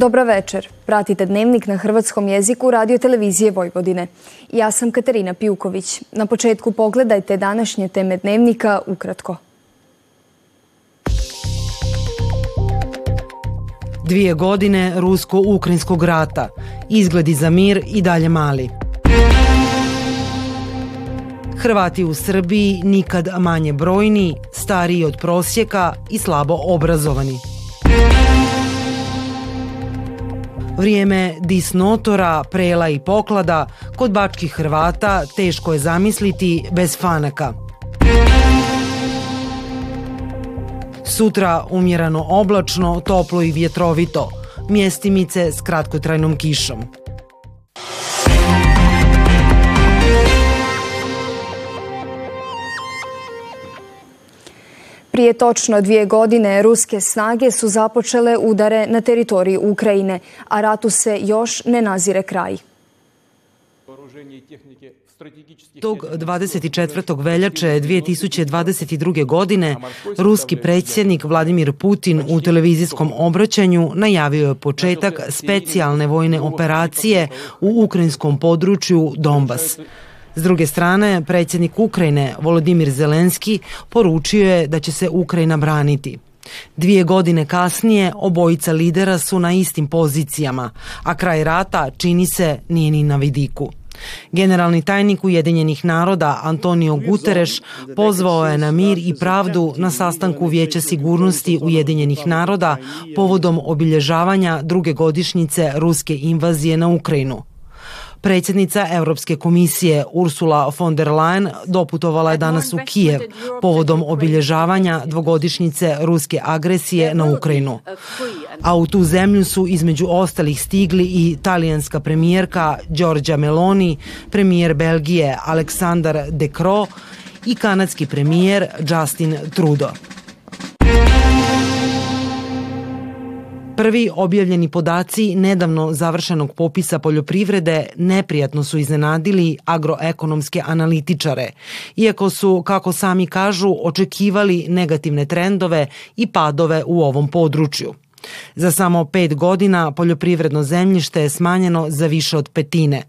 Dobra večer. Pratite dnevnik na hrvatskom jeziku radio televizije Vojvodine. Ja sam Katarina Pijuković. Na početku pogledajte današnje teme dnevnika ukratko. Dvije godine rusko-ukrajinskog rata. Izgledi za mir i dalje mali. Hrvati u Srbiji nikad manje brojni, stariji od prosjeka i slabo obrazovani. Vrijeme disnotora, prela i poklada kod bačkih Hrvata teško je zamisliti bez fanaka. Sutra umjerano oblačno, toplo i vjetrovito. Mjestimice s kratkotrajnom kišom. Prije točno dvije godine ruske snage su započele udare na teritoriji Ukrajine, a ratu se još ne nazire kraj. Tog 24. veljače 2022. godine ruski predsjednik Vladimir Putin u televizijskom obraćanju najavio je početak specijalne vojne operacije u ukrajinskom području Donbas. S druge strane, predsjednik Ukrajine Volodimir Zelenski poručio je da će se Ukrajina braniti. Dvije godine kasnije obojica lidera su na istim pozicijama, a kraj rata čini se nije ni na vidiku. Generalni tajnik Ujedinjenih naroda Antonio Guterres pozvao je na mir i pravdu na sastanku Vijeća sigurnosti Ujedinjenih naroda povodom obilježavanja druge godišnjice ruske invazije na Ukrajinu. Predsjednica Europske komisije Ursula von der Leyen doputovala je danas u Kijev povodom obilježavanja dvogodišnjice ruske agresije na Ukrajinu. A u tu zemlju su između ostalih stigli i talijanska premijerka Giorgia Meloni, premijer Belgije Aleksandar De Croo i kanadski premijer Justin Trudeau. Prvi objavljeni podaci nedavno završenog popisa poljoprivrede neprijatno su iznenadili agroekonomske analitičare, iako su, kako sami kažu, očekivali negativne trendove i padove u ovom području. Za samo pet godina poljoprivredno zemljište je smanjeno za više od petine,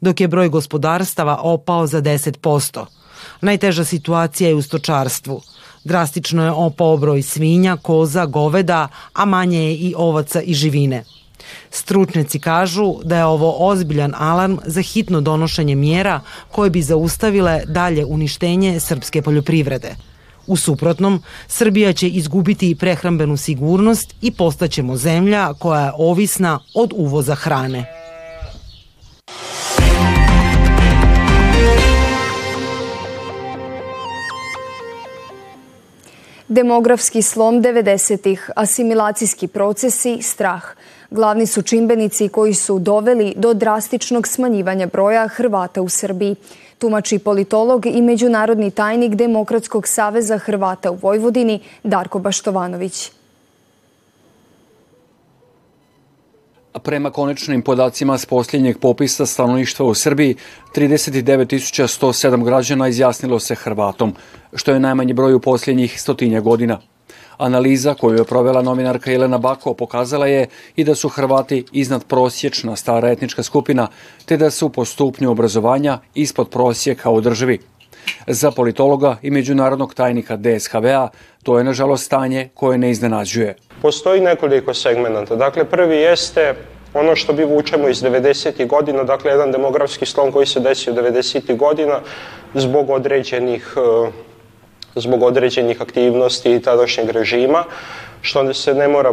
dok je broj gospodarstava opao za 10%. Najteža situacija je u stočarstvu – Drastično je opao broj svinja, koza, goveda, a manje je i ovaca i živine. Stručnjaci kažu da je ovo ozbiljan alarm za hitno donošenje mjera koje bi zaustavile dalje uništenje srpske poljoprivrede. U suprotnom, Srbija će izgubiti prehrambenu sigurnost i postaćemo zemlja koja je ovisna od uvoza hrane. Demografski slom 90-ih, asimilacijski procesi, strah. Glavni su čimbenici koji su doveli do drastičnog smanjivanja broja Hrvata u Srbiji. Tumači politolog i međunarodni tajnik Demokratskog saveza Hrvata u Vojvodini Darko Baštovanović. Prema konečnim podacima s posljednjeg popisa stanovništva u Srbiji, 39.107 građana izjasnilo se Hrvatom, što je najmanji broj u posljednjih stotinja godina. Analiza koju je provela novinarka Jelena Bako pokazala je i da su Hrvati iznad prosječna stara etnička skupina, te da su po stupnju obrazovanja ispod prosjeka u državi. Za politologa i međunarodnog tajnika DSHV-a to je nažalost stanje koje ne iznenađuje. Postoji nekoliko segmenta. Dakle, prvi jeste ono što mi vučemo iz 90. godina, dakle jedan demografski slom koji se desio 90. godina zbog određenih e, zbog određenih aktivnosti tadašnjeg režima, što se ne mora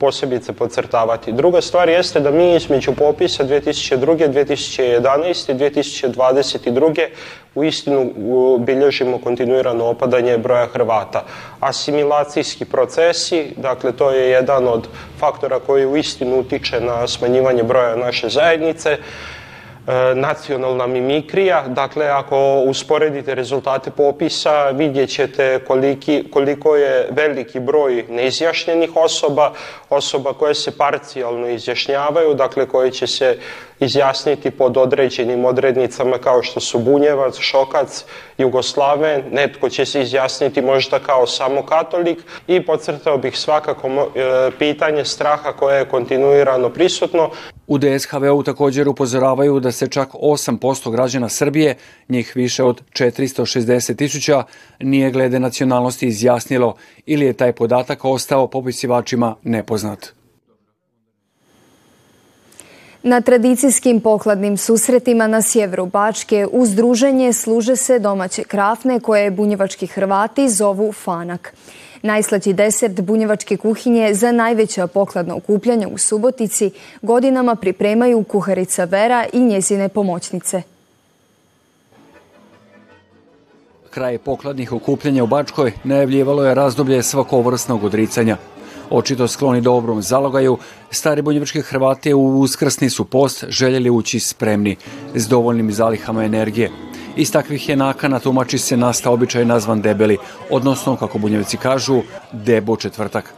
posebice podcrtavati. Druga stvar jeste da mi između popisa 2002. 2011. i 2022. u istinu bilježimo kontinuirano opadanje broja Hrvata. Asimilacijski procesi, dakle to je jedan od faktora koji u istinu utiče na smanjivanje broja naše zajednice. E, nacionalna mimikrija. Dakle, ako usporedite rezultate popisa, vidjet ćete koliko je veliki broj neizjašnjenih osoba, osoba koje se parcijalno izjašnjavaju, dakle koje će se izjasniti pod određenim odrednicama kao što su Bunjevac, Šokac, Jugoslaven, netko će se izjasniti možda kao samo katolik i podcrtao bih svakako e, pitanje straha koje je kontinuirano prisutno. U DSHV-u također upozoravaju da se čak 8% građana Srbije, njih više od 460 tisuća, nije glede nacionalnosti izjasnilo ili je taj podatak ostao popisivačima nepoznat. Na tradicijskim pokladnim susretima na sjeveru Bačke uz druženje služe se domaće krafne koje bunjevački Hrvati zovu fanak. Najslađi desert bunjevačke kuhinje za najveća pokladna okupljanja u Subotici godinama pripremaju kuharica Vera i njezine pomoćnice. Kraj pokladnih okupljanja u Bačkoj najavljivalo je razdoblje svakovrsnog odricanja. Očito skloni dobrom zalogaju, stari bunjevački Hrvati u uskrsni su post željeli ući spremni, s dovoljnim zalihama energije. Iz takvih je nakana tumači se nasta običaj nazvan debeli, odnosno, kako bunjevci kažu, debo četvrtak.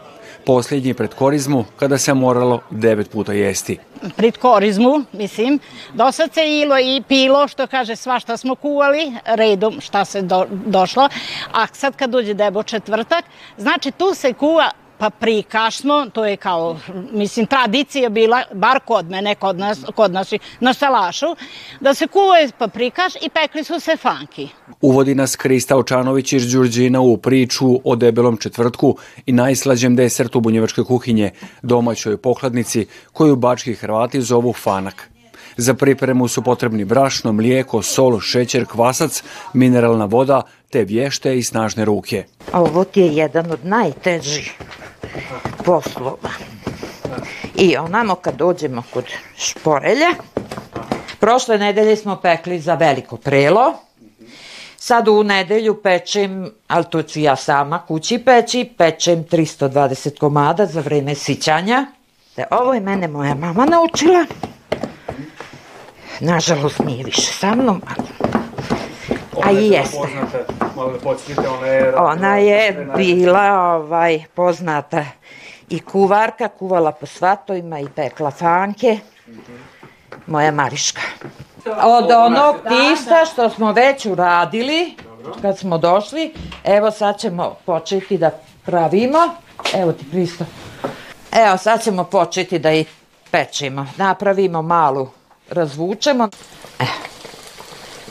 Posljednji pred korizmu, kada se moralo devet puta jesti. Pred korizmu, mislim, do sad se ilo i pilo, što kaže sva šta smo kuvali, redom šta se do, došlo, a sad kad dođe debo četvrtak, znači tu se kuva paprika smo, to je kao, mislim, tradicija bila, bar kod mene, kod nas, kod nas na salašu, da se kuvaju paprikaš i pekli su se fanki. Uvodi nas Krista Očanović iz Đurđina u priču o debelom četvrtku i najslađem desertu bunjevačke kuhinje, domaćoj pokladnici koju bački Hrvati zovu fanak. Za pripremu su potrebni brašno, mlijeko, sol, šećer, kvasac, mineralna voda te vješte i snažne ruke. Ovo ti je jedan od najtežih poslova. I onamo kad dođemo kod šporelja, prošle nedelje smo pekli za veliko prelo, Sad u nedelju pečem, ali to ću ja sama kući peći, pečem 320 komada za vreme sićanja. Da ovo je mene moja mama naučila. Nažalost nije više sa mnom, a i jeste. Ona je bila ovaj, poznata i kuvarka, kuvala po svatovima i pekla fanke. Moja Mariška. Od onog tista što smo već uradili, kad smo došli, evo sad ćemo početi da pravimo. Evo ti pristo. Evo sad ćemo početi da ih pečemo. Napravimo malu, razvučemo. E,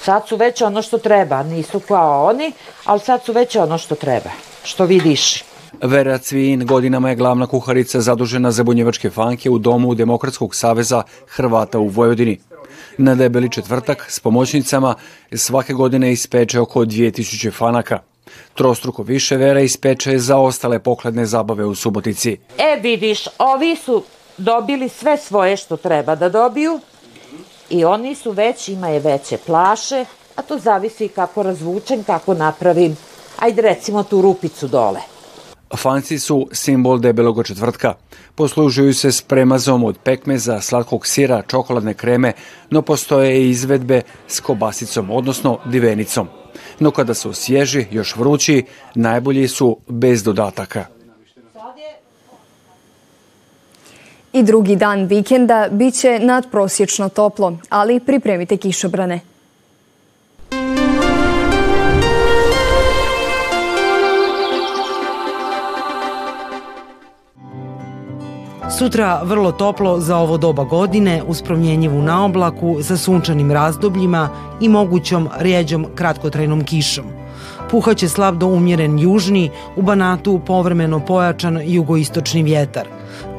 sad su već ono što treba, nisu kao oni, ali sad su već ono što treba, što vidiš. Vera Cvin godinama je glavna kuharica zadužena za bunjevačke fanke u domu Demokratskog saveza Hrvata u Vojvodini. Na debeli četvrtak s pomoćnicama svake godine ispeče oko 2000 fanaka. Trostruko više Vera ispeče za ostale pokladne zabave u Subotici. E vidiš, ovi su dobili sve svoje što treba da dobiju i oni su već, imaju veće plaše, a to zavisi kako razvučem, kako napravim. Ajde recimo tu rupicu dole. Fanci su simbol debelog četvrtka. Poslužuju se s premazom od pekmeza, slatkog sira, čokoladne kreme, no postoje i izvedbe s kobasicom, odnosno divenicom. No kada su svježi, još vrući, najbolji su bez dodataka. I drugi dan vikenda bit će nadprosječno toplo, ali pripremite kišobrane. Sutra vrlo toplo za ovo doba godine uz promjenjivu naoblaku sa sunčanim razdobljima i mogućom rijeđom kratkotrajnom kišom. Puhaće slab do umjeren južni, u Banatu povremeno pojačan jugoistočni vjetar.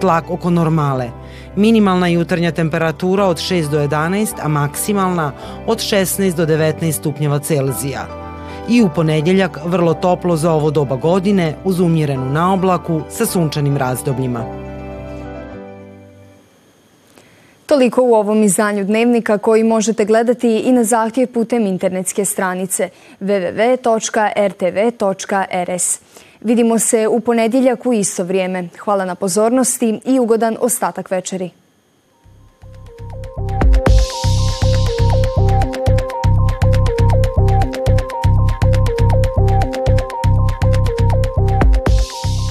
Tlak oko normale. Minimalna jutarnja temperatura od 6 do 11, a maksimalna od 16 do 19 stupnjeva Celzija. I u ponedjeljak vrlo toplo za ovo doba godine uz umjerenu naoblaku sa sunčanim razdobljima. Toliko u ovom izdanju dnevnika koji možete gledati i na zahtjev putem internetske stranice www.rtv.rs. Vidimo se u ponedjeljak u isto vrijeme. Hvala na pozornosti i ugodan ostatak večeri.